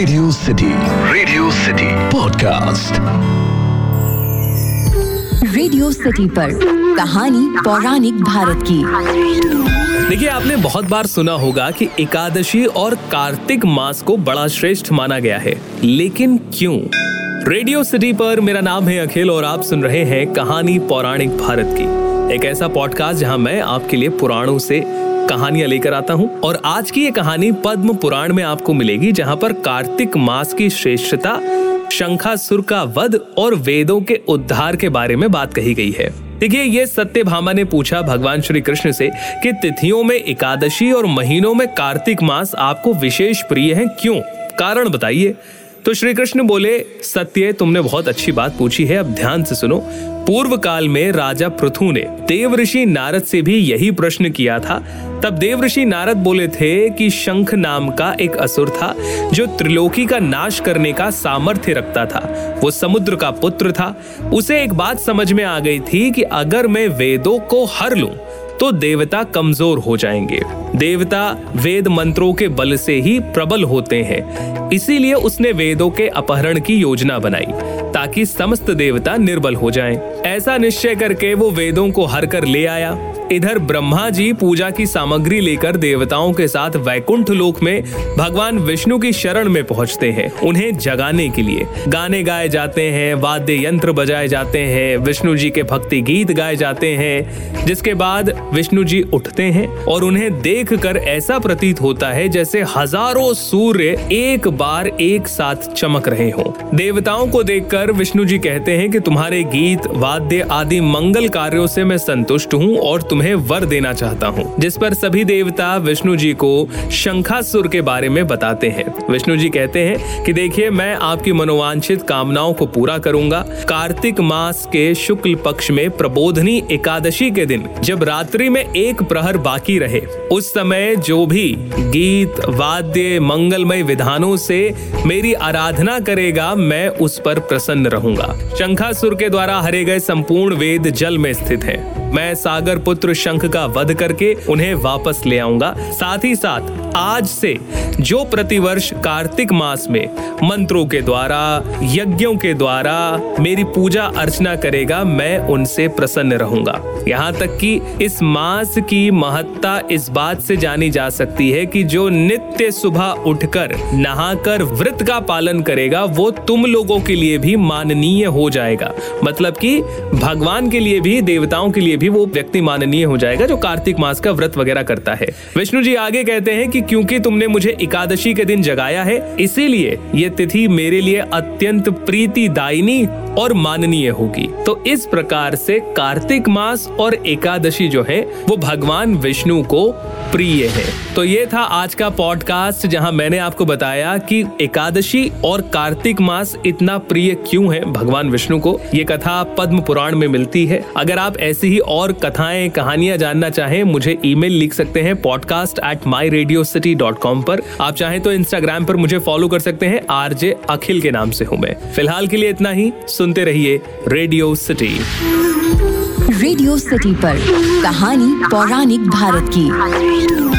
Radio City Radio City podcast Radio City पर कहानी पौराणिक भारत की। देखिए आपने बहुत बार सुना होगा कि एकादशी और कार्तिक मास को बड़ा श्रेष्ठ माना गया है। लेकिन क्यों? रेडियो सिटी पर मेरा नाम है अखिल और आप सुन रहे हैं कहानी पौराणिक भारत की। एक ऐसा पॉडकास्ट जहाँ मैं आपके लिए पुराणों से कहानियाँ लेकर आता हूँ। और आज की ये कहानी पद्म पुराण में आपको मिलेगी, जहाँ पर कार्तिक मास की श्रेष्ठता शंखासुर का वध और वेदों के उद्धार के बारे में बात कही गई है। देखिए, ये सत्य भामा ने पूछा भगवान श्री कृष्ण से कि तिथियों में एकादशी और महीनों में कार्तिक मास आपको विशेष प्रिय है क्यों? कारण बताइए। तो श्री कृष्ण बोले, सत्य, तुमने बहुत अच्छी बात पूछी है, अब ध्यान से सुनो। पूर्व काल में राजा पृथु ने देव ऋषि नारद से भी यही प्रश्न किया था। तब देव ऋषि नारद बोले थे कि शंख नाम का एक असुर था, जो त्रिलोकी का नाश करने का सामर्थ्य रखता था। वो समुद्र का पुत्र था। उसे एक बात समझ में आ गई थी कि अगर मैं वेदों को हर लूँ तो देवता कमज़ोर हो जाएँगे। देवता वेद मंत्रों के बल से ही प्रबल होते हैं। इसीलिए उसने वेदों के अपहरण की योजना बनाई, ताकि समस्त देवता निर्बल हो जाएँ। ऐसा निश्चय करके वो वेदों को हर कर ले आया। इधर ब्रह्मा जी पूजा की सामग्री लेकर देवताओं के साथ वैकुंठ लोक में भगवान विष्णु की शरण में पहुँचते हैं, उन्हें जगाने के लिए। गाने गाए जाते हैं, वाद्य यंत्र बजाए जाते हैं, विष्णु जी के भक्ति गीत गाए जाते हैं, जिसके बाद विष्णु जी उठते हैं और उन्हें देख कर ऐसा प्रतीत होता है जैसे हज़ारों सूर्य एक बार एक साथ चमक रहे हो। देवताओं को देखकर विष्णु जी कहते हैं कि तुम्हारे गीत, वाद्य आदि मंगल कार्यों से मैं संतुष्ट हूँ और तुम तुम्हें वर देना चाहता हूँ, जिस पर सभी देवता विष्णु जी को शंखासुर के बारे में बताते हैं। विष्णु जी कहते हैं कि देखिए, मैं आपकी मनोवांछित कामनाओं को पूरा करूँगा। कार्तिक मास के शुक्ल पक्ष में प्रबोधनी एकादशी के दिन, जब रात्रि में एक प्रहर बाकी रहे, उस समय जो भी गीत, वाद्य, मंगलमय विधानों से मेरी आराधना करेगा, मैं उस पर प्रसन्न रहूँगा। शंखासुर के द्वारा हरे गए संपूर्ण वेद जल में स्थित है। मैं सागर पुत्र शंख का वध करके उन्हें वापस ले आऊँगा। साथ ही साथ, आज से जो प्रतिवर्ष कार्तिक मास में मंत्रों के द्वारा, यज्ञों के द्वारा मेरी पूजा अर्चना करेगा, मैं उनसे प्रसन्न रहूँगा। यहाँ तक कि इस मास की महत्ता इस बात से जानी जा सकती है कि जो नित्य सुबह उठकर, नहाकर व्रत का पालन करेगा, वो तुम लोगों के लिए भी माननीय हो जाएगा। मतलब कि भगवान के लिए भी, देवताओं के लिए भी वो व्यक्ति माननीय हो जाएगा जो कार्तिक मास का व्रत वगैरह करता है। विष्णु जी आगे कहते हैं कि क्योंकि तुमने मुझे एकादशी के दिन जगाया है, इसीलिए ये तिथि मेरे लिए अत्यंत प्रीति प्रीतिदायिनी और माननीय होगी। तो इस प्रकार से कार्तिक मास और एकादशी जो है, वो भगवान विष्णु को प्रिय है। तो ये था आज का पॉडकास्ट जहाँ मैंने आपको बताया कि एकादशी और कार्तिक मास इतना प्रिय क्यों है भगवान विष्णु को। ये कथा पद्म पुराण में मिलती है। अगर आप ऐसी ही और कथाएँ, कहानियाँ जानना चाहें, मुझे ईमेल लिख सकते हैं podcast at my Radio City dot com पर। आप चाहें तो इंस्टाग्राम पर मुझे फॉलो कर सकते हैं। आरजे अखिल के नाम से हूँ मैं। फ़िलहाल के लिए इतना ही। सुनते रहिए रेडियो सिटी रेडियो सिटी पर कहानी पौराणिक भारत की।